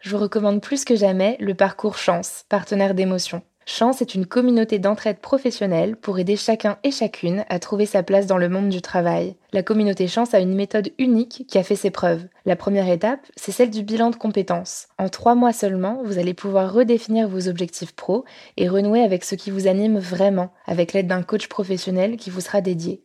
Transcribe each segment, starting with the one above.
je vous recommande plus que jamais le parcours Chance, partenaire d'émotion. Chance est une communauté d'entraide professionnelle pour aider chacun et chacune à trouver sa place dans le monde du travail. La communauté Chance a une méthode unique qui a fait ses preuves. La première étape, c'est celle du bilan de compétences. En trois mois seulement, vous allez pouvoir redéfinir vos objectifs pro et renouer avec ce qui vous anime vraiment, avec l'aide d'un coach professionnel qui vous sera dédié.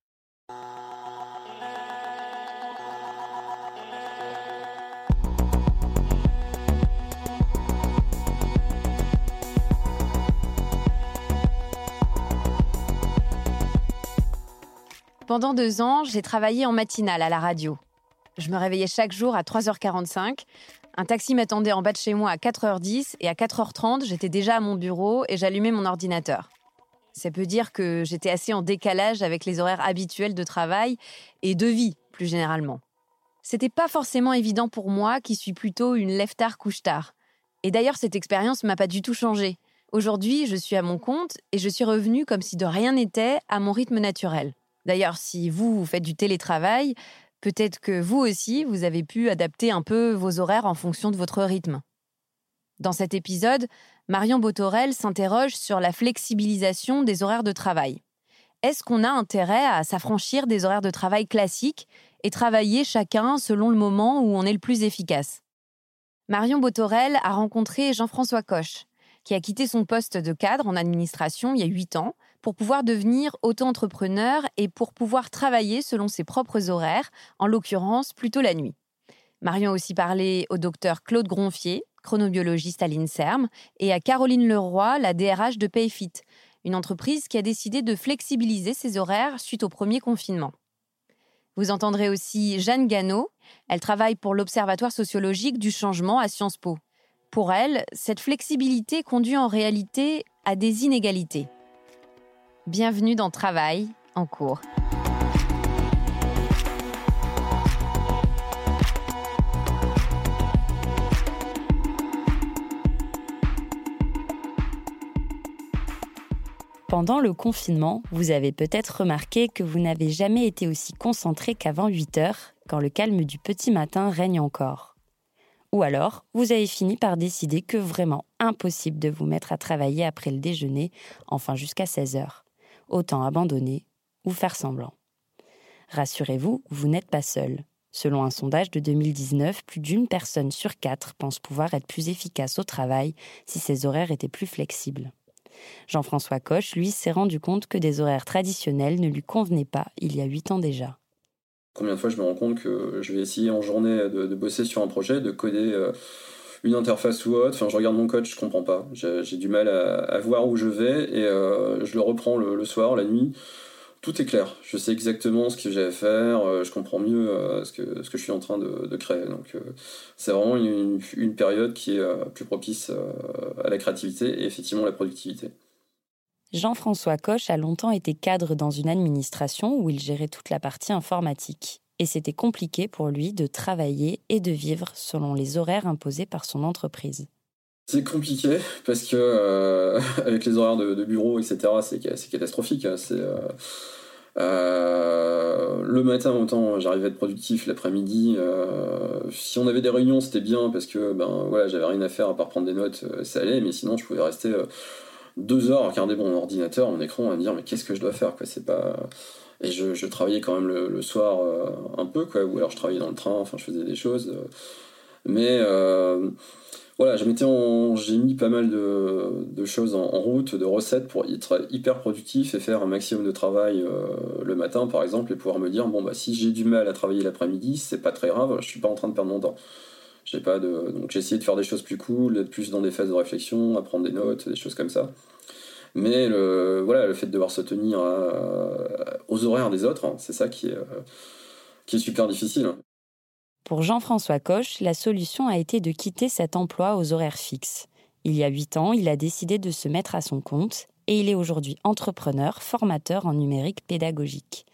Pendant deux ans, j'ai travaillé en matinale à la radio. Je me réveillais chaque jour à 3h45. Un taxi m'attendait en bas de chez moi à 4h10 et à 4h30, j'étais déjà à mon bureau et j'allumais mon ordinateur. Ça peut dire que j'étais assez en décalage avec les horaires habituels de travail et de vie, plus généralement. C'était pas forcément évident pour moi qui suis plutôt une lève tard couche tard. Et d'ailleurs, cette expérience m'a pas du tout changé. Aujourd'hui, je suis à mon compte et je suis revenue comme si de rien n'était à mon rythme naturel. D'ailleurs, si vous, faites du télétravail, peut-être que vous aussi, vous avez pu adapter un peu vos horaires en fonction de votre rythme. Dans cet épisode, Marion Botorel s'interroge sur la flexibilisation des horaires de travail. Est-ce qu'on a intérêt à s'affranchir des horaires de travail classiques et travailler chacun selon le moment où on est le plus efficace? Marion Botorel a rencontré Jean-François Coche, qui a quitté son poste de cadre en administration il y a huit ans pour pouvoir devenir auto-entrepreneur et pour pouvoir travailler selon ses propres horaires, en l'occurrence plutôt la nuit. Marion a aussi parlé au docteur Claude Gronfier, chronobiologiste à l'INSERM, et à Caroline Leroy, la DRH de Payfit, une entreprise qui a décidé de flexibiliser ses horaires suite au premier confinement. Vous entendrez aussi Jeanne Gano, elle travaille pour l'Observatoire sociologique du changement à Sciences Po. Pour elle, cette flexibilité conduit en réalité à des inégalités. Bienvenue dans Travail en cours. Pendant le confinement, vous avez peut-être remarqué que vous n'avez jamais été aussi concentré qu'avant 8 heures, quand le calme du petit matin règne encore. Ou alors, vous avez fini par décider que vraiment impossible de vous mettre à travailler après le déjeuner, enfin jusqu'à 16 heures autant abandonner ou faire semblant. Rassurez-vous, vous, n'êtes pas seul. Selon un sondage de 2019, plus d'une personne sur quatre pense pouvoir être plus efficace au travail si ses horaires étaient plus flexibles. Jean-François Coche, lui, s'est rendu compte que des horaires traditionnels ne lui convenaient pas il y a huit ans déjà. Combien de fois je me rends compte que je vais essayer en journée de, bosser sur un projet, de coder euh, une interface ou autre. Enfin, je regarde mon code, je comprends pas. J'ai du mal à, voir où je vais et euh, je le reprends le, soir, la nuit. Tout est clair. Je sais exactement ce que j'ai à faire. Euh, je comprends mieux euh, ce, que, ce que je suis en train de, créer. Donc, c'est vraiment une, une, période qui est plus propice à la créativité et effectivement la productivité. Jean-François Coche a longtemps été cadre dans une administration où il gérait toute la partie informatique. Et c'était compliqué pour lui de travailler et de vivre selon les horaires imposés par son entreprise. C'est compliqué parce que euh, avec les horaires de, bureau, etc., c'est catastrophique. Hein. C'est euh, euh, le matin, autant j'arrivais à être productif, l'après-midi, si on avait des réunions, c'était bien parce que ben voilà, j'avais rien à faire à part prendre des notes, ça allait. Mais sinon, je pouvais rester deux heures à regarder mon ordinateur, mon écran, à me dire mais qu'est-ce que je dois faire quoi. C'est pas et je, travaillais quand même le, soir un peu quoi, ou alors je travaillais dans le train, enfin je faisais des choses. mais voilà, j'ai mis pas mal de, choses en, route, de recettes pour être hyper productif et faire un maximum de travail euh, le matin, par exemple, et pouvoir me dire bon bah si j'ai du mal à travailler l'après-midi, c'est pas très grave, je suis pas en train de perdre mon temps. J'ai pas de donc j'ai essayé de faire des choses plus cool, d'être plus dans des phases de réflexion, à prendre des notes, des choses comme ça. Mais le voilà, le fait de devoir se tenir aux horaires des autres, hein, c'est ça qui est euh, qui est super difficile. Pour Jean-François Coche, la solution a été de quitter cet emploi aux horaires fixes. Il y a huit ans, il a décidé de se mettre à son compte et il est aujourd'hui entrepreneur, formateur en numérique pédagogique.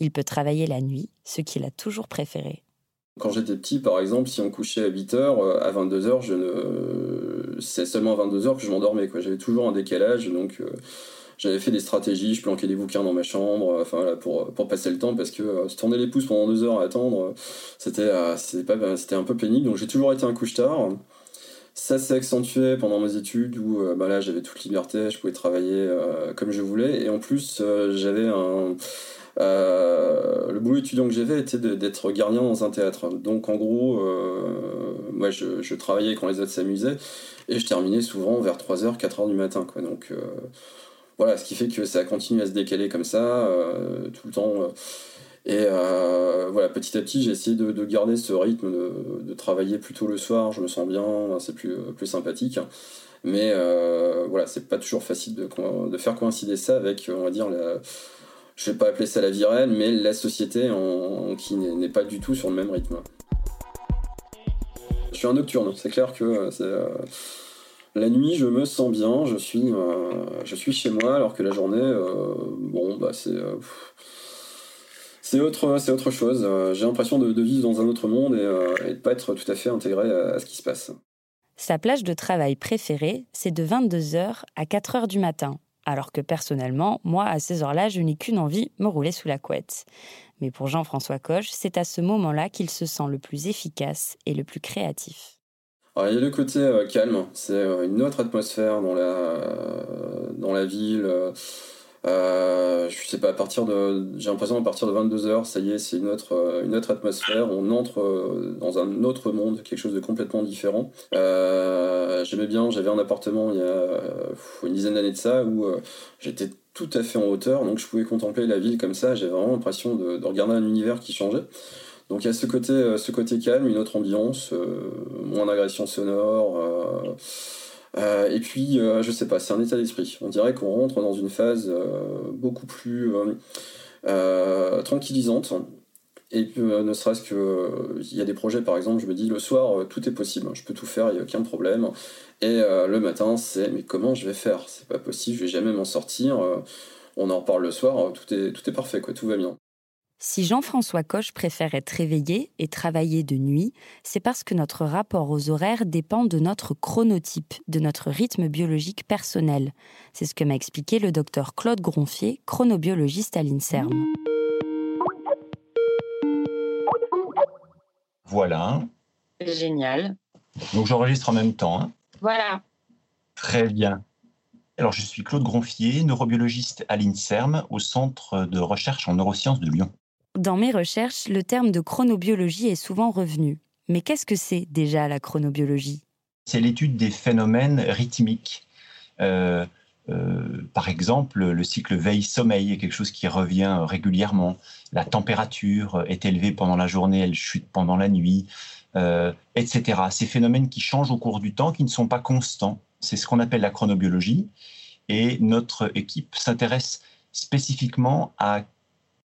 Il peut travailler la nuit, ce qu'il a toujours préféré. Quand j'étais petit, par exemple, si on couchait à 8h, euh, à 22h, je c'est seulement à 22h que je m'endormais. J'avais toujours un décalage, donc euh, j'avais fait des stratégies, je planquais des bouquins dans ma chambre, euh, enfin pour, passer le temps parce que se tourner les pouces pendant deux heures à attendre, euh, c'était un peu pénible. Donc j'ai toujours été un couche-tard. Ça s'est accentué pendant mes études où bah là j'avais toute liberté, je pouvais travailler comme je voulais et en plus j'avais un le boulot étudiant que j'avais était d'être gardien dans un théâtre. Donc en gros, moi je, travaillais quand les autres s'amusaient et je terminais souvent vers 3h, 4h du matin. Donc voilà, ce qui fait que ça continue à se décaler comme ça, euh, tout le temps. Euh. et euh, voilà, petit à petit, j'ai essayé de, garder ce rythme, de, travailler plutôt le soir, je me sens bien, c'est plus, plus sympathique. Mais voilà, c'est pas toujours facile de, de, faire coïncider ça avec, on va dire, la, je vais pas appeler ça la vie réelle, mais la société en, qui n'est pas du tout sur le même rythme. Je suis un nocturne, c'est clair que c'est la nuit, je me sens bien, je suis, euh, je suis chez moi, alors que la journée, euh, bon, bah c'est. Euh, c'est autre, c'est autre chose. J'ai l'impression de, vivre dans un autre monde et, de ne pas être tout à fait intégré à, ce qui se passe. Sa plage de travail préférée, c'est de 22h à 4h du matin. Alors que personnellement, moi, à ces heures-là, je n'ai qu'une envie, me rouler sous la couette. Mais pour Jean-François Coche, c'est à ce moment-là qu'il se sent le plus efficace et le plus créatif. Il y a le côté euh, calme, c'est euh, une autre atmosphère dans la, euh, dans la ville. Je sais pas, à partir de, j'ai l'impression à partir de 22h, ça y est, c'est une autre, une autre atmosphère. On entre dans un autre monde, quelque chose de complètement différent. j'aimais bien, j'avais un appartement il y a une dizaine d'années de ça où j'étais tout à fait en hauteur, donc je pouvais contempler la ville comme ça. J'avais vraiment l'impression de, de regarder un univers qui changeait. Donc il y a ce côté, euh, ce côté calme, une autre ambiance, euh, moins d'agression sonore. Euh, et puis, je sais pas, c'est un état d'esprit. On dirait qu'on rentre dans une phase beaucoup plus tranquillisante. Et ne serait-ce que, il y a des projets, par exemple, je me dis le soir, tout est possible, je peux tout faire, il n'y a aucun problème. Et le matin, c'est mais comment je vais faire? C'est pas possible, je vais jamais m'en sortir. on en reparle le soir, tout est, tout est parfait, quoi, tout va bien. Si Jean-François Coche préfère être réveillé et travailler de nuit, c'est parce que notre rapport aux horaires dépend de notre chronotype, de notre rythme biologique personnel. C'est ce que m'a expliqué le docteur Claude Gronfier, chronobiologiste à l'INSERM. Voilà. Génial. Donc j'enregistre en même temps. Hein. Voilà. Très bien. Alors, je suis Claude Gronfier, neurobiologiste à l'INSERM, au Centre de recherche en neurosciences de Lyon. Dans mes recherches, le terme de chronobiologie est souvent revenu. Mais qu'est-ce que c'est déjà la chronobiologie? C'est l'étude des phénomènes rythmiques. Euh, euh, par exemple, le cycle veille-sommeil est quelque chose qui revient régulièrement. La température est élevée pendant la journée, elle chute pendant la nuit, euh, etc. Ces phénomènes qui changent au cours du temps, qui ne sont pas constants. C'est ce qu'on appelle la chronobiologie. Et notre équipe s'intéresse spécifiquement à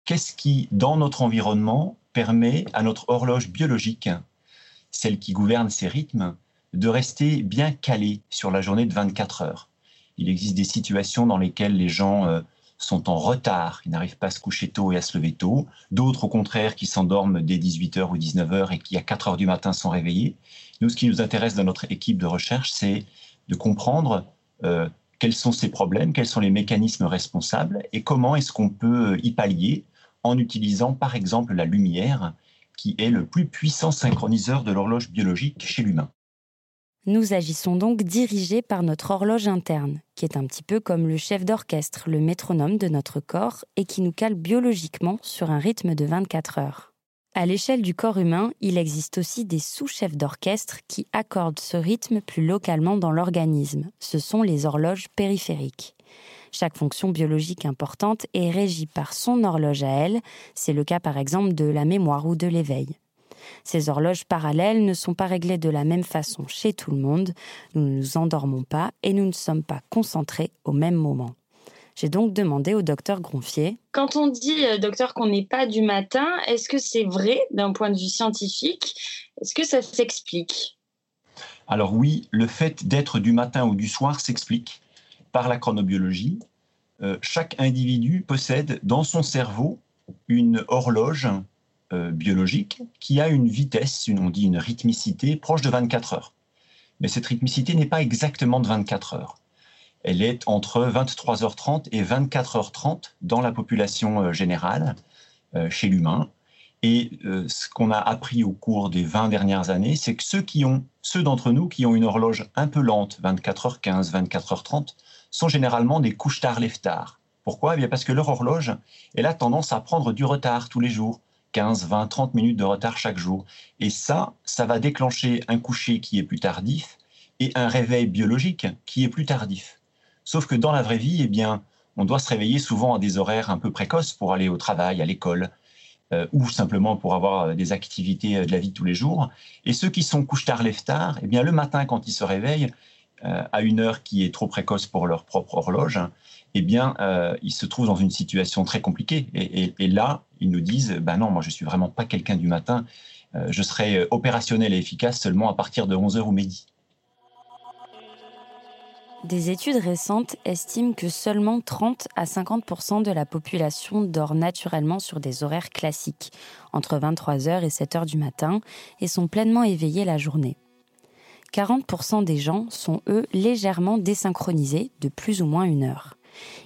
qu'est-ce qui, dans notre environnement, permet à notre horloge biologique, celle qui gouverne ses rythmes, de rester bien calée sur la journée de 24 heures? Il existe des situations dans lesquelles les gens euh, sont en retard, ils n'arrivent pas à se coucher tôt et à se lever tôt. D'autres, au contraire, qui s'endorment dès 18h ou 19h et qui, à 4h du matin, sont réveillés. Nous, ce qui nous intéresse dans notre équipe de recherche, c'est de comprendre euh, quels sont ces problèmes, quels sont les mécanismes responsables et comment est-ce qu'on peut y pallier en utilisant, par exemple, la lumière, qui est le plus puissant synchroniseur de l'horloge biologique chez l'humain. Nous agissons donc dirigés par notre horloge interne, qui est un petit peu comme le chef d'orchestre, le métronome de notre corps, et qui nous cale biologiquement sur un rythme de 24 heures. À l'échelle du corps humain, il existe aussi des sous-chefs d'orchestre qui accordent ce rythme plus localement dans l'organisme. Ce sont les horloges périphériques. Chaque fonction biologique importante est régie par son horloge à elle, c'est le cas par exemple de la mémoire ou de l'éveil. Ces horloges parallèles ne sont pas réglées de la même façon chez tout le monde, nous ne nous endormons pas et nous ne sommes pas concentrés au même moment. J'ai donc demandé au docteur Gronfier. Quand on dit, euh, docteur, qu'on n'est pas du matin, est-ce que c'est vrai d'un point de vue scientifique? Est-ce que ça s'explique? Alors oui, le fait d'être du matin ou du soir s'explique par la chronobiologie. Euh, chaque individu possède dans son cerveau une horloge euh, biologique qui a une vitesse, on dit une rythmicité proche de 24 heures. Mais cette rythmicité n'est pas exactement de 24 heures. Elle est entre 23h30 et 24h30 dans la population euh, générale, chez l'humain. Et ce qu'on a appris au cours des 20 dernières années, c'est que ceux, ceux d'entre nous qui ont une horloge un peu lente, 24h15, 24h30, sont généralement des couches-tard lève-tard. Pourquoi? Eh bien Parce que leur horloge, elle a tendance à prendre du retard tous les jours. 15, 20, 30 minutes de retard chaque jour. Et ça, ça va déclencher un coucher qui est plus tardif et un réveil biologique qui est plus tardif. Sauf que dans la vraie vie, eh bien, on doit se réveiller souvent à des horaires un peu précoces pour aller au travail, à l'école, euh, ou simplement pour avoir euh, des activités euh, de la vie de tous les jours. Et ceux qui sont couche-tard, lève-tard, eh bien, le matin, quand ils se réveillent, à une heure qui est trop précoce pour leur propre horloge, eh bien, euh, ils se trouvent dans une situation très compliquée. Et, là, ils nous disent, ben non, moi, je suis vraiment pas quelqu'un du matin. Euh, je serai opérationnel et efficace seulement à partir de 11h ou midi. Des études récentes estiment que seulement 30 à 50% de la population dort naturellement sur des horaires classiques, entre 23h et 7h du matin, et sont pleinement éveillés la journée. 40% des gens sont, eux, légèrement désynchronisés de plus ou moins une heure.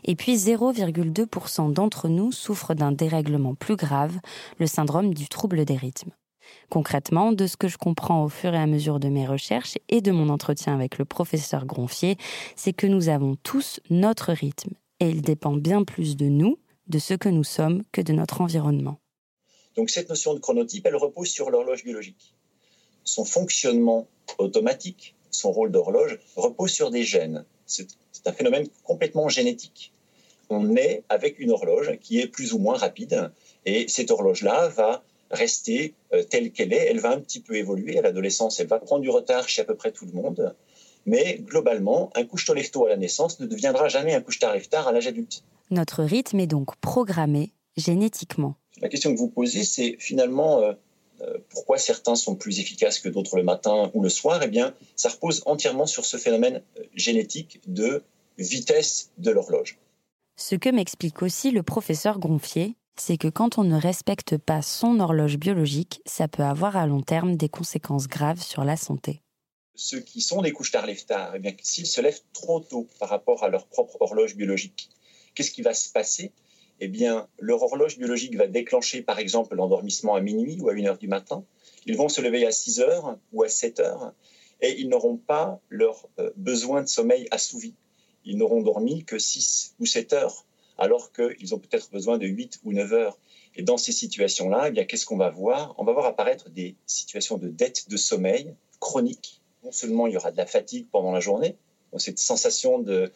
Et puis 0,2% d'entre nous souffrent d'un dérèglement plus grave, le syndrome du trouble des rythmes. Concrètement, de ce que je comprends au fur et à mesure de mes recherches et de mon entretien avec le professeur Gronfier, c'est que nous avons tous notre rythme, et il dépend bien plus de nous, de ce que nous sommes, que de notre environnement. Donc cette notion de chronotype, elle repose sur l'horloge biologique. Son fonctionnement automatique, son rôle d'horloge, repose sur des gènes. C'est un phénomène complètement génétique. On est avec une horloge qui est plus ou moins rapide et cette horloge-là va rester euh, telle qu'elle est. Elle va un petit peu évoluer à l'adolescence, elle va prendre du retard chez à peu près tout le monde. Mais globalement, un couche-tôt à la naissance ne deviendra jamais un couche-tard à l'âge adulte. Notre rythme est donc programmé génétiquement. La question que vous posez, c'est finalement euh, pourquoi certains sont plus efficaces que d'autres le matin ou le soir? Eh bien, ça repose entièrement sur ce phénomène euh, génétique de vitesse de l'horloge. Ce que m'explique aussi le professeur Gronfier, c'est que quand on ne respecte pas son horloge biologique, ça peut avoir à long terme des conséquences graves sur la santé. Ceux qui sont des couches tard lève tard, eh bien, s'ils se lèvent trop tôt par rapport à leur propre horloge biologique, qu'est-ce qui va se passer? Eh bien, leur horloge biologique va déclencher, par exemple, l'endormissement à minuit ou à 1 heure du matin. Ils vont se lever à 6 heures ou à 7 heures et ils n'auront pas leur euh, besoin de sommeil assouvi. Ils n'auront dormi que 6 ou 7 heures, alors qu'ils ont peut-être besoin de 8 ou 9 heures. Et dans ces situations-là, eh bien, qu'est-ce qu'on va voir? On va voir apparaître des situations de dette de sommeil chronique. Non seulement il y aura de la fatigue pendant la journée, cette sensation de,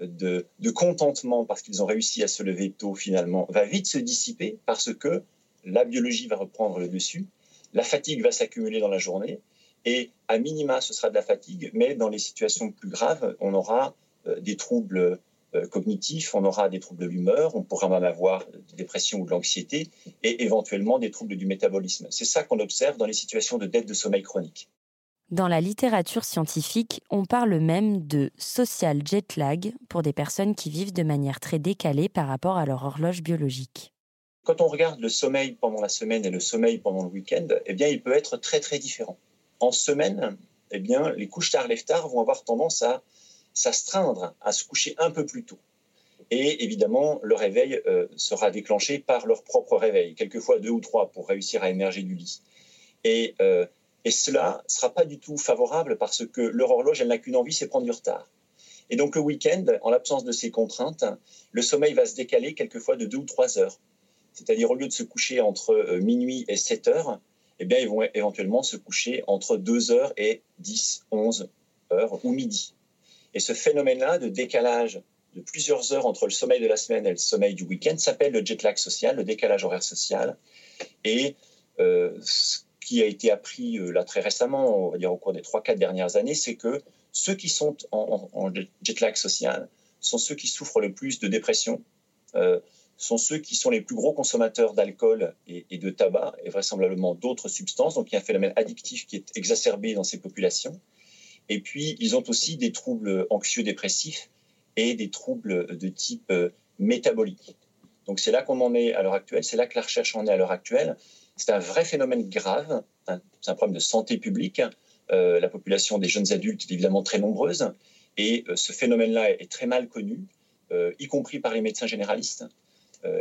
de, contentement parce qu'ils ont réussi à se lever tôt finalement va vite se dissiper parce que la biologie va reprendre le dessus, la fatigue va s'accumuler dans la journée et à minima ce sera de la fatigue, mais dans les situations plus graves, on aura euh, des troubles euh, cognitifs, on aura des troubles de l'humeur, on pourra même avoir des dépressions ou de l'anxiété et éventuellement des troubles du métabolisme. C'est ça qu'on observe dans les situations de dette de sommeil chronique. Dans la littérature scientifique, on parle même de social jet lag pour des personnes qui vivent de manière très décalée par rapport à leur horloge biologique. Quand on regarde le sommeil pendant la semaine et le sommeil pendant le week-end, eh bien, il peut être très très différent. En semaine, eh bien, les couches tard lève tard vont avoir tendance à s'astreindre, à se coucher un peu plus tôt. Et évidemment, le réveil euh, sera déclenché par leur propre réveil, quelquefois deux ou trois pour réussir à émerger du lit. Et euh, et cela ne sera pas du tout favorable parce que leur horloge, elle n'a qu'une envie, c'est prendre du retard. Et donc le week-end, en l'absence de ces contraintes, le sommeil va se décaler quelquefois de deux ou trois heures. C'est-à-dire au lieu de se coucher entre euh, minuit et 7 heures, eh bien, ils vont éventuellement se coucher entre 2 heures et 10, 11 heures ou midi. Et ce phénomène-là de décalage de plusieurs heures entre le sommeil de la semaine et le sommeil du week-end s'appelle le jet lag social, le décalage horaire social. Et euh, qui a été appris euh, là très récemment, on va dire au cours des 3-4 dernières années, c'est que ceux qui sont en, jet lag social sont ceux qui souffrent le plus de dépression, euh, sont ceux qui sont les plus gros consommateurs d'alcool et, de tabac et vraisemblablement d'autres substances. Donc il y a un phénomène addictif qui est exacerbé dans ces populations. Et puis ils ont aussi des troubles anxieux-dépressifs et des troubles de type euh, métabolique. Donc c'est là qu'on en est à l'heure actuelle, c'est là que la recherche en est à l'heure actuelle. C'est un vrai phénomène grave, hein. c'est un problème de santé publique. Euh, la population des jeunes adultes est évidemment très nombreuse et euh, ce phénomène-là est, très mal connu, euh, y compris par les médecins généralistes.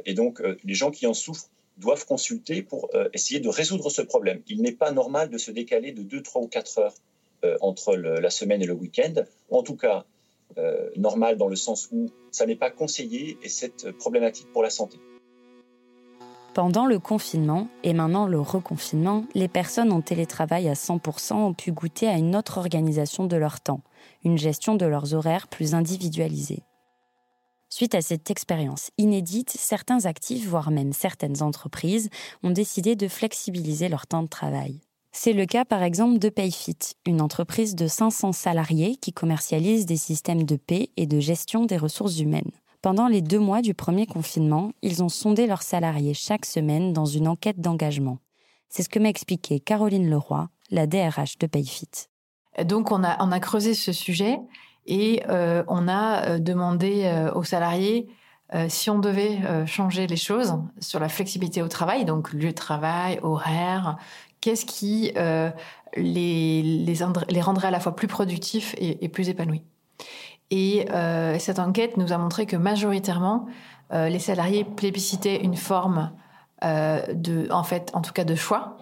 et donc les gens qui en souffrent doivent consulter pour essayer de résoudre ce problème. Il n'est pas normal de se décaler de 2, 3 ou 4 heures entre la semaine et le week-end, en tout cas normal dans le sens où ça n'est pas conseillé et c'est problématique pour la santé. Pendant le confinement et maintenant le reconfinement, les personnes en télétravail à 100% ont pu goûter à une autre organisation de leur temps, une gestion de leurs horaires plus individualisée. Suite à cette expérience inédite, certains actifs, voire même certaines entreprises, ont décidé de flexibiliser leur temps de travail. C'est le cas par exemple de Payfit, une entreprise de 500 salariés qui commercialise des systèmes de paie et de gestion des ressources humaines. Pendant les deux mois du premier confinement, ils ont sondé leurs salariés chaque semaine dans une enquête d'engagement. C'est ce que m'a expliqué Caroline Leroy, la DRH de Payfit. Donc on a, creusé ce sujet et euh, on a euh, demandé euh, aux salariés si on devait changer les choses sur la flexibilité au travail, donc lieu de travail, horaire, qu'est-ce qui les, rendrait à la fois plus productifs et plus épanouis. Et euh, cette enquête nous a montré que majoritairement, euh, les salariés plébiscitaient une forme euh, de, en fait, en tout cas de choix.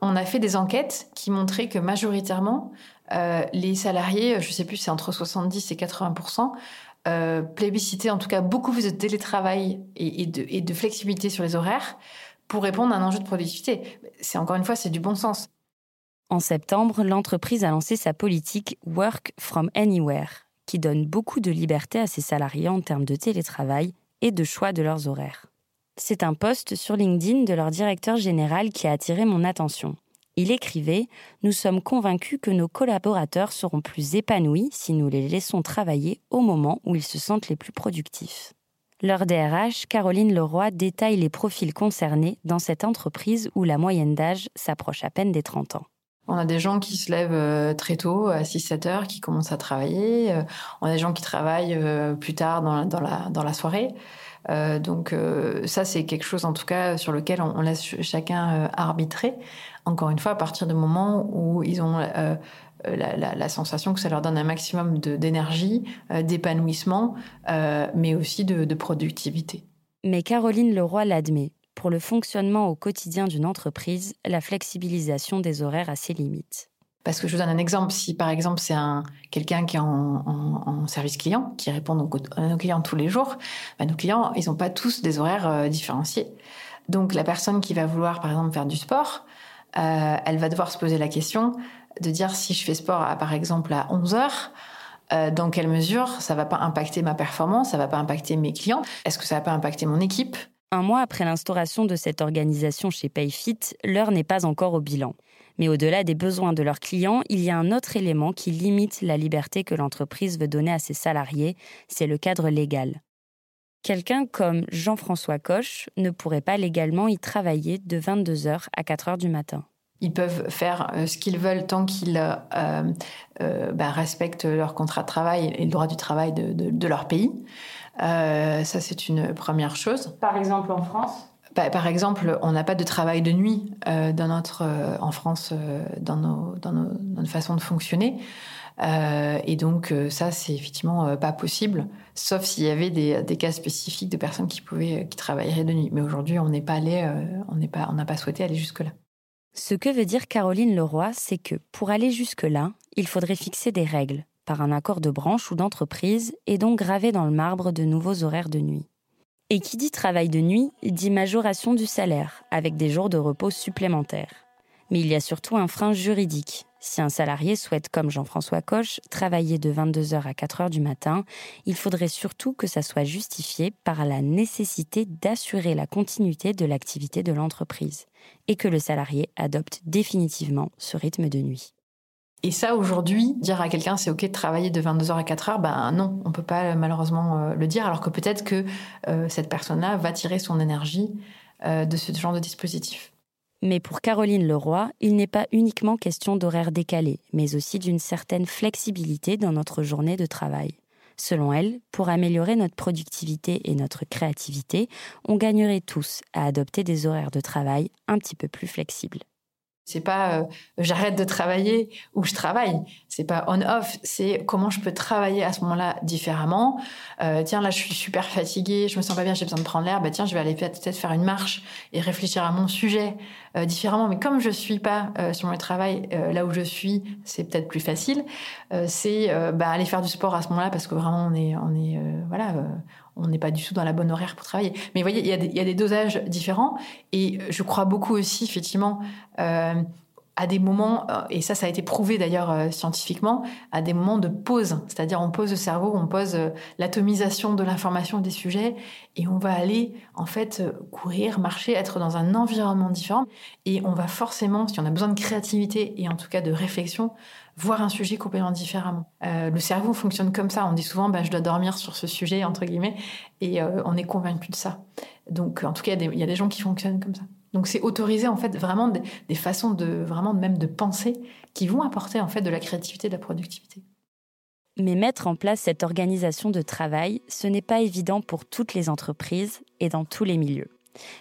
On a fait des enquêtes qui montraient que majoritairement, les salariés, je ne sais plus, c'est entre 70 et 80% euh, plébiscitaient en tout cas beaucoup plus de télétravail et, de, et de flexibilité sur les horaires pour répondre à un enjeu de productivité. C'est encore une fois, c'est du bon sens. En septembre, l'entreprise a lancé sa politique Work from Anywhere, qui donne beaucoup de liberté à ses salariés en termes de télétravail et de choix de leurs horaires. C'est un post sur LinkedIn de leur directeur général qui a attiré mon attention. Il écrivait Nous sommes convaincus que nos collaborateurs seront plus épanouis si nous les laissons travailler au moment où ils se sentent les plus productifs. Leur DRH, Caroline Leroy, détaille les profils concernés dans cette entreprise où la moyenne d'âge s'approche à peine des 30 ans. On a des gens qui se lèvent euh, très tôt, à 6-7 heures, qui commencent à travailler. Euh, on a des gens qui travaillent euh, plus tard dans la, dans la, dans la soirée. donc ça, c'est quelque chose en tout cas sur lequel on, laisse chacun arbitrer. Encore une fois, à partir du moment où ils ont la, sensation que ça leur donne un maximum d'énergie, d'épanouissement, mais aussi de productivité. Mais Caroline Leroy l'admet pour le fonctionnement au quotidien d'une entreprise, la flexibilisation des horaires a ses limites. Parce que je vous donne un exemple. Si par exemple c'est un quelqu'un qui est en, service client, qui répond donc à nos clients tous les jours, bah, nos clients ils n'ont pas tous des horaires euh, différenciés. Donc la personne qui va vouloir par exemple faire du sport, euh, elle va devoir se poser la question de dire si je fais sport à, par exemple à 11 heures, euh, dans quelle mesure ça va pas impacter ma performance, ça va pas impacter mes clients, est-ce que ça va pas impacter mon équipe? Un mois après l'instauration de cette organisation chez Payfit, l'heure n'est pas encore au bilan. Mais au-delà des besoins de leurs clients, il y a un autre élément qui limite la liberté que l'entreprise veut donner à ses salariés, c'est le cadre légal. Quelqu'un comme Jean-François Coche ne pourrait pas légalement y travailler de 22h à 4h du matin. Ils peuvent faire ce qu'ils veulent tant qu'ils bah, respectent leur contrat de travail et le droit du travail de, leur pays. Ça, c'est une première chose. Par exemple, en France bah, par exemple, on n'a pas de travail de nuit dans notre, en France dans, nos, dans, nos, dans, notre façon de fonctionner. Euh, et donc euh, ça, c'est effectivement euh, pas possible, sauf s'il y avait des, des, cas spécifiques de personnes qui pouvaient, qui travailleraient de nuit. Mais aujourd'hui, on n'est pas allé, on n'est pas, on n'a pas souhaité aller jusque là. Ce que veut dire Caroline Leroy, c'est que pour aller jusque-là, il faudrait fixer des règles, par un accord de branche ou d'entreprise, et donc graver dans le marbre de nouveaux horaires de nuit. Et qui dit travail de nuit dit majoration du salaire, avec des jours de repos supplémentaires. Mais il y a surtout un frein juridique, si un salarié souhaite, comme Jean-François Coche, travailler de 22h à 4h du matin, il faudrait surtout que ça soit justifié par la nécessité d'assurer la continuité de l'activité de l'entreprise et que le salarié adopte définitivement ce rythme de nuit. Et ça, aujourd'hui, dire à quelqu'un c'est OK de travailler de 22h à 4h, ben non, on ne peut pas malheureusement euh, le dire, alors que peut-être que euh, cette personne-là va tirer son énergie euh, de ce genre de dispositif. Mais pour Caroline Leroy, il n'est pas uniquement question d'horaire décalé, mais aussi d'une certaine flexibilité dans notre journée de travail. Selon elle, pour améliorer notre productivité et notre créativité, on gagnerait tous à adopter des horaires de travail un petit peu plus flexibles. C'est pas euh, j'arrête de travailler ou je travaille. C'est pas on-off. C'est comment je peux travailler à ce moment-là différemment. Euh, tiens, là, je suis super fatiguée, je me sens pas bien, j'ai besoin de prendre l'air. Bah tiens, je vais aller peut-être faire une marche et réfléchir à mon sujet euh, différemment. Mais comme je suis pas sur mon travail là où je suis, c'est peut-être plus facile. c'est bah, aller faire du sport à ce moment-là parce que vraiment on est on est voilà on n'est pas du tout dans la bonne horaire pour travailler. Mais vous voyez, il y, y a des dosages différents. Et je crois beaucoup aussi, effectivement, euh, à des moments, euh, et ça, ça a été prouvé d'ailleurs euh, scientifiquement, à des moments de pause. C'est-à-dire, on pose le cerveau, on pose l'atomisation de l'information des sujets, et on va aller, en fait, courir, marcher, être dans un environnement différent. Et on va forcément, si on a besoin de créativité et en tout cas de réflexion, voir un sujet complètement différemment. Euh, le cerveau fonctionne comme ça. On dit souvent, bah, je dois dormir sur ce sujet, entre guillemets, et euh, on est convaincu de ça. Donc, en tout cas, il y, a des gens qui fonctionnent comme ça. Donc, c'est autoriser, en fait, vraiment des, façons de, vraiment même de penser qui vont apporter, en fait, de la créativité, de la productivité. Mais mettre en place cette organisation de travail, ce n'est pas évident pour toutes les entreprises et dans tous les milieux.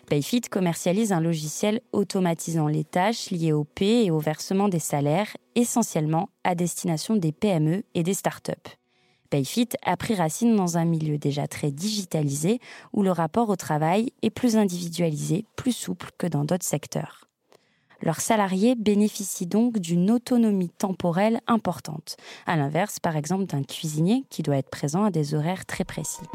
Payfit commercialise un logiciel automatisant les tâches liées au paie et au versement des salaires, essentiellement à destination des PME et des startups. Payfit a pris racine dans un milieu déjà très digitalisé où le rapport au travail est plus individualisé, plus souple que dans d'autres secteurs. Leurs salariés bénéficient donc d'une autonomie temporelle importante, à l'inverse par exemple d'un cuisinier qui doit être présent à des horaires très précis.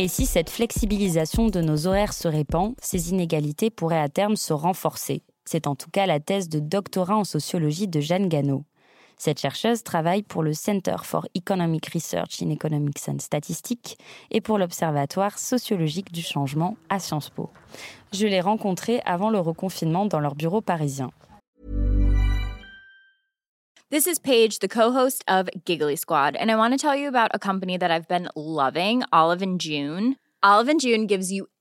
Et si cette flexibilisation de nos horaires se répand, ces inégalités pourraient à terme se renforcer. C'est en tout cas la thèse de doctorat en sociologie de Jeanne Gano. Cette chercheuse travaille pour le Center for Economic Research in Economics and Statistics et pour l'Observatoire sociologique du changement à Sciences Po. Je l'ai rencontrée avant le reconfinement dans leur bureau parisien. This is Paige, the co-host of Giggly Squad, and I want to tell you about a company that I've been loving, Olive and June. Olive and June gives you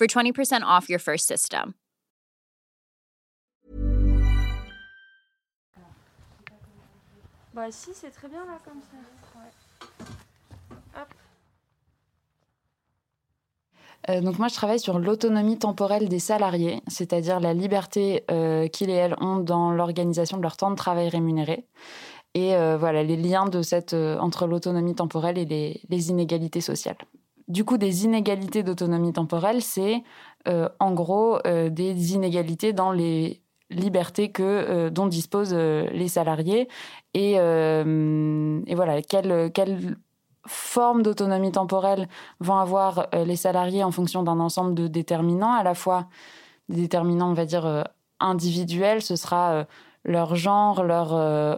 for 20% off your first system. Bah si, c'est très bien là comme ça. Euh, donc moi, je travaille sur l'autonomie temporelle des salariés, c'est-à-dire la liberté euh, qu'ils et elles ont dans l'organisation de leur temps de travail rémunéré. Et euh, voilà, les liens de cette, entre l'autonomie temporelle et les, les, inégalités sociales. Du coup, des inégalités d'autonomie temporelle, c'est euh, en gros euh, des inégalités dans les libertés que, euh, dont disposent les salariés. Et, voilà, quelle, quelle formes d'autonomie temporelle vont avoir les salariés en fonction d'un ensemble de déterminants, à la fois des déterminants, on va dire, individuels, ce sera leur genre, leur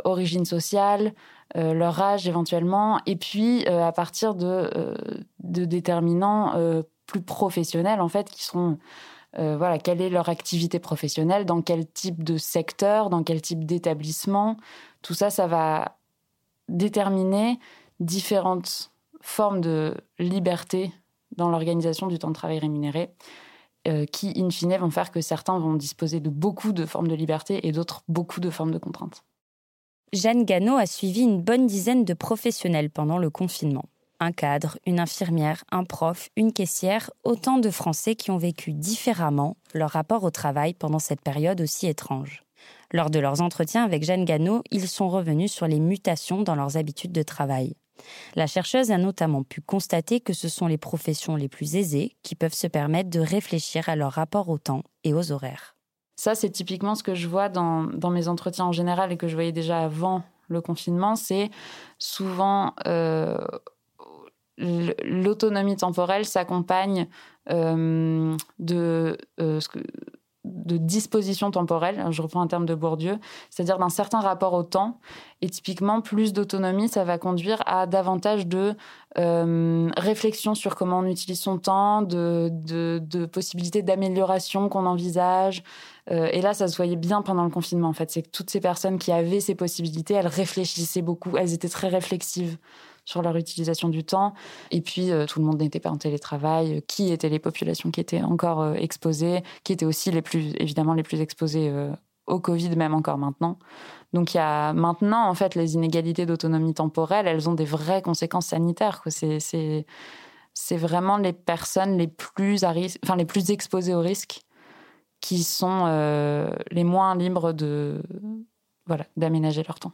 origine sociale, leur âge éventuellement, et puis à partir de, de déterminants plus professionnels, en fait, qui euh, voilà, quelle est leur activité professionnelle, dans quel type de secteur, dans quel type d'établissement. Tout ça, ça va déterminer différentes formes de liberté dans l'organisation du temps de travail rémunéré, euh, qui, in fine, vont faire que certains vont disposer de beaucoup de formes de liberté et d'autres beaucoup de formes de contraintes. Jeanne Gano a suivi une bonne dizaine de professionnels pendant le confinement un cadre, une infirmière, un prof, une caissière, autant de Français qui ont vécu différemment leur rapport au travail pendant cette période aussi étrange. Lors de leurs entretiens avec Jeanne Gano, ils sont revenus sur les mutations dans leurs habitudes de travail. La chercheuse a notamment pu constater que ce sont les professions les plus aisées qui peuvent se permettre de réfléchir à leur rapport au temps et aux horaires. Ça, c'est typiquement ce que je vois dans, mes entretiens en général et que je voyais déjà avant le confinement. C'est souvent euh, l'autonomie temporelle s'accompagne euh, de, euh, de disposition temporelle, je reprends un terme de Bourdieu, c'est-à-dire d'un certain rapport au temps. Et typiquement, plus d'autonomie, ça va conduire à davantage de euh, réflexion sur comment on utilise son temps, de, de, possibilités d'amélioration qu'on envisage. et là, ça se voyait bien pendant le confinement, en fait. C'est que toutes ces personnes qui avaient ces possibilités, elles réfléchissaient beaucoup, elles étaient très réflexives sur leur utilisation du temps. Et puis, euh, tout le monde n'était pas en télétravail. Euh, qui étaient les populations qui étaient encore euh, exposées, qui étaient aussi les plus, évidemment, les plus exposées au Covid, même encore maintenant. Donc, il y a maintenant, en fait, les inégalités d'autonomie temporelle, elles ont des vraies conséquences sanitaires. C'est, vraiment les personnes les plus, enfin, les plus exposées au risque qui sont les moins libres de, voilà, d'aménager leur temps.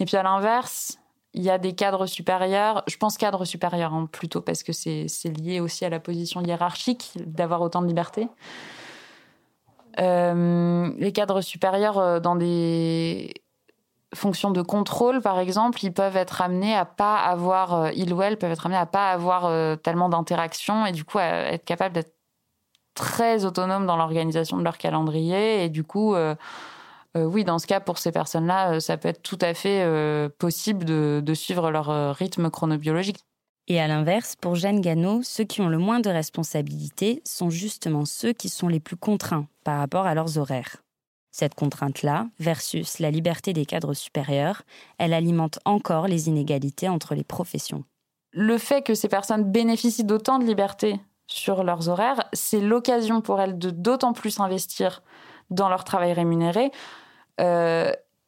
Et puis, à l'inverse, il y a des cadres supérieurs, je pense cadres supérieurs hein, plutôt, parce que c'est lié aussi à la position hiérarchique d'avoir autant de liberté. Euh, les cadres supérieurs euh, dans des fonctions de contrôle, par exemple, ils peuvent être amenés à pas avoir, euh, ils ou elles peuvent être amenés à pas avoir tellement d'interactions et du coup à être capables d'être très autonomes dans l'organisation de leur calendrier et du coup oui, dans ce cas, pour ces personnes-là, euh, ça peut être tout à fait euh, possible de, suivre leur rythme chronobiologique. Et à l'inverse, pour Jeanne Gano, ceux qui ont le moins de responsabilités sont justement ceux qui sont les plus contraints par rapport à leurs horaires. Cette contrainte-là, versus la liberté des cadres supérieurs, elle alimente encore les inégalités entre les professions. Le fait que ces personnes bénéficient d'autant de liberté sur leurs horaires, c'est l'occasion pour elles de d'autant plus investir dans leur travail rémunéré euh,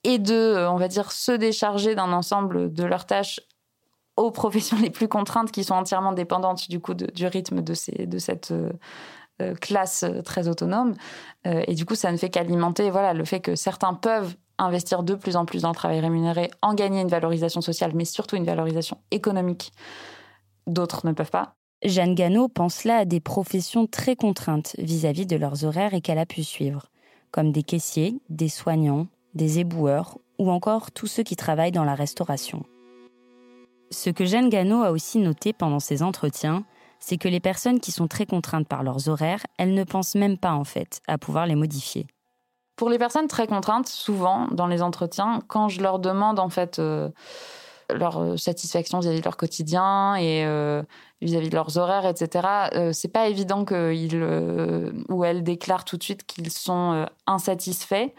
et de, euh, on va dire, se décharger d'un ensemble de leurs tâches aux professions les plus contraintes qui sont entièrement dépendantes du coup du rythme de, ces, de cette euh, classe très autonome. et du coup, ça ne fait qu'alimenter voilà, le fait que certains peuvent investir de plus en plus dans le travail rémunéré, en gagner une valorisation sociale, mais surtout une valorisation économique. D'autres ne peuvent pas. Jeanne Gano pense là à des professions très contraintes vis à -vis de leurs horaires et qu'elle a pu suivre comme des caissiers, des soignants, des éboueurs ou encore tous ceux qui travaillent dans la restauration. Ce que Jeanne Gano a aussi noté pendant ses entretiens, c'est que les personnes qui sont très contraintes par leurs horaires, elles ne pensent même pas en fait à pouvoir les modifier. Pour les personnes très contraintes, souvent dans les entretiens, quand je leur demande en fait euh, leur euh, satisfaction vis-à-vis de leur quotidien et euh, vis-à-vis de leurs horaires, etc. Euh, c'est pas évident qu'ils ou elles déclarent tout de suite qu'ils sont insatisfaits.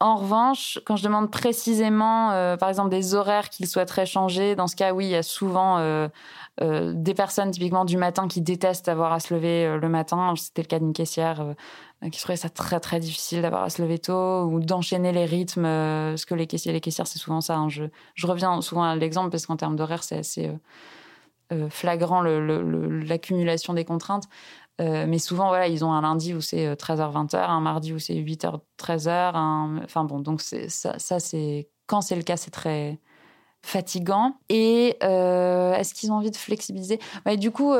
En revanche, quand je demande précisément, par exemple, des horaires qu'ils souhaiteraient changer, dans ce cas, oui, il y a souvent des personnes typiquement du matin qui détestent avoir à se lever le matin. C'était le cas d'une caissière qui trouvait ça très très difficile d'avoir à se lever tôt ou d'enchaîner les rythmes. Euh, ce que les caissiers et les caissières, c'est souvent ça. Hein. Je, je, reviens souvent à l'exemple parce qu'en termes d'horaire, c'est assez euh, flagrant l'accumulation des contraintes. mais souvent, voilà, ils ont un lundi où c'est 13h-20h, un mardi où c'est 8h-13h. Enfin bon, donc ça, c'est quand c'est le cas, c'est très fatigant. Et est-ce qu'ils ont envie de flexibiliser? Du coup,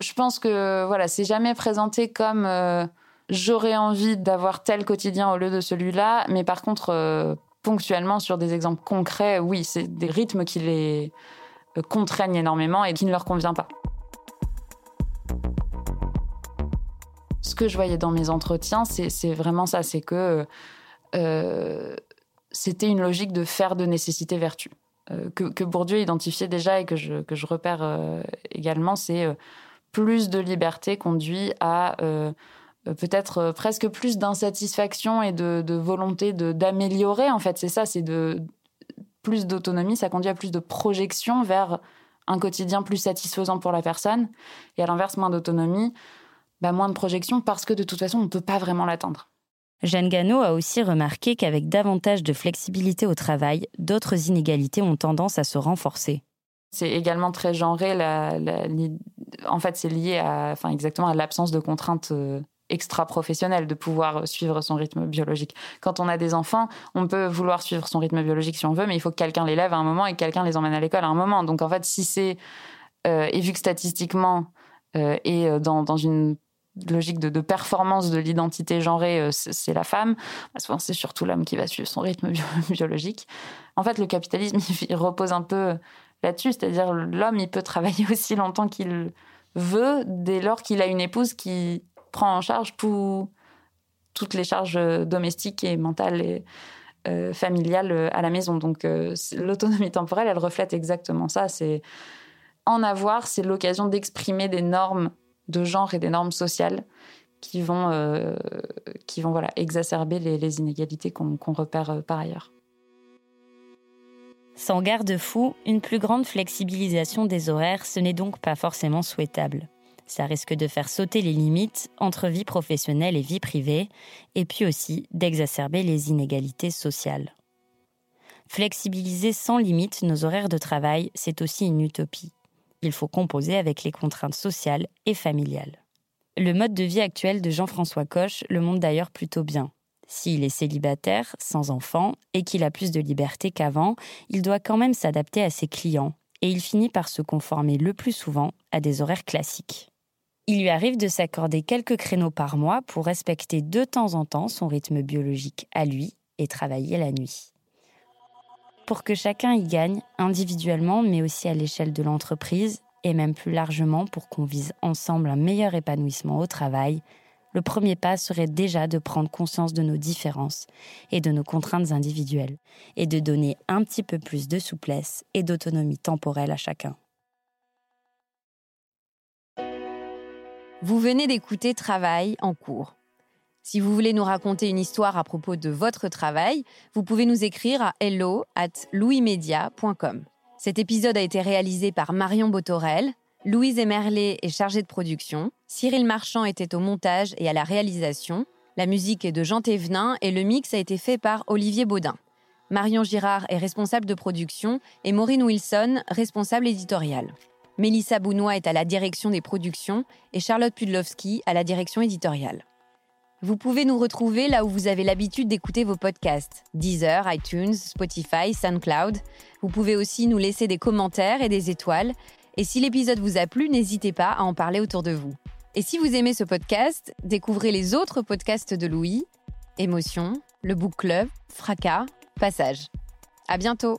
je pense que voilà, c'est jamais présenté comme euh, j'aurais envie d'avoir tel quotidien au lieu de celui-là, mais par contre, euh, ponctuellement sur des exemples concrets, oui, c'est des rythmes qui les contraignent énormément et qui ne leur convient pas. Ce que je voyais dans mes entretiens, c'est vraiment ça, c'est que c'était une logique de faire de nécessité vertu. que, que, Bourdieu identifiait déjà et que je, que je repère également, c'est plus de liberté conduit à euh, peut-être euh, presque plus d'insatisfaction et de, volonté d'améliorer. En fait, c'est ça, c'est de plus d'autonomie, ça conduit à plus de projection vers un quotidien plus satisfaisant pour la personne. Et à l'inverse, moins d'autonomie, bah, moins de projection parce que de toute façon, on ne peut pas vraiment l'atteindre. Jeanne Gano a aussi remarqué qu'avec davantage de flexibilité au travail, d'autres inégalités ont tendance à se renforcer. C'est également très genré. en fait, c'est lié à, enfin, exactement à l'absence de contraintes euh, extra-professionnel de pouvoir suivre son rythme biologique. Quand on a des enfants, on peut vouloir suivre son rythme biologique si on veut, mais il faut que quelqu'un les lève à un moment et que quelqu'un les emmène à l'école à un moment. Donc en fait, si c'est, euh, et vu que statistiquement, euh, et euh, dans, une logique de, de, performance de l'identité genrée, c'est la femme, bah, souvent c'est surtout l'homme qui va suivre son rythme biologique. En fait, le capitalisme, il repose un peu là-dessus, c'est-à-dire l'homme, il peut travailler aussi longtemps qu'il veut dès lors qu'il a une épouse qui prend en charge tout, toutes les charges euh, domestiques et mentales et euh, familiales euh, à la maison. Donc l'autonomie temporelle, elle reflète exactement ça. C'est en avoir, c'est l'occasion d'exprimer des normes de genre et des normes sociales qui vont, qui vont voilà, exacerber les, inégalités qu'on repère par ailleurs. Sans garde-fou, une plus grande flexibilisation des horaires, ce n'est donc pas forcément souhaitable. Ça risque de faire sauter les limites entre vie professionnelle et vie privée, et puis aussi d'exacerber les inégalités sociales. Flexibiliser sans limite nos horaires de travail, c'est aussi une utopie. Il faut composer avec les contraintes sociales et familiales. Le mode de vie actuel de Jean-François Coche le montre d'ailleurs plutôt bien. S'il est célibataire, sans enfant, et qu'il a plus de liberté qu'avant, il doit quand même s'adapter à ses clients, et il finit par se conformer le plus souvent à des horaires classiques. Il lui arrive de s'accorder quelques créneaux par mois pour respecter de temps en temps son rythme biologique à lui et travailler la nuit. Pour que chacun y gagne, individuellement mais aussi à l'échelle de l'entreprise, et même plus largement pour qu'on vise ensemble un meilleur épanouissement au travail, le premier pas serait déjà de prendre conscience de nos différences et de nos contraintes individuelles, et de donner un petit peu plus de souplesse et d'autonomie temporelle à chacun. Vous venez d'écouter Travail en cours. Si vous voulez nous raconter une histoire à propos de votre travail, vous pouvez nous écrire à hello at louismedia.com. Cet épisode a été réalisé par Marion Botorel. Louise Emerlet est chargée de production. Cyril Marchand était au montage et à la réalisation. La musique est de Jean Thévenin et le mix a été fait par Olivier Baudin. Marion Girard est responsable de production et Maureen Wilson, responsable éditoriale. Mélissa Bounois est à la direction des productions et Charlotte Pudlowski à la direction éditoriale. Vous pouvez nous retrouver là où vous avez l'habitude d'écouter vos podcasts Deezer, iTunes, Spotify, SoundCloud. Vous pouvez aussi nous laisser des commentaires et des étoiles. Et si l'épisode vous a plu, n'hésitez pas à en parler autour de vous. Et si vous aimez ce podcast, découvrez les autres podcasts de Louis Émotion, le Book Club, Fracas, Passage. À bientôt!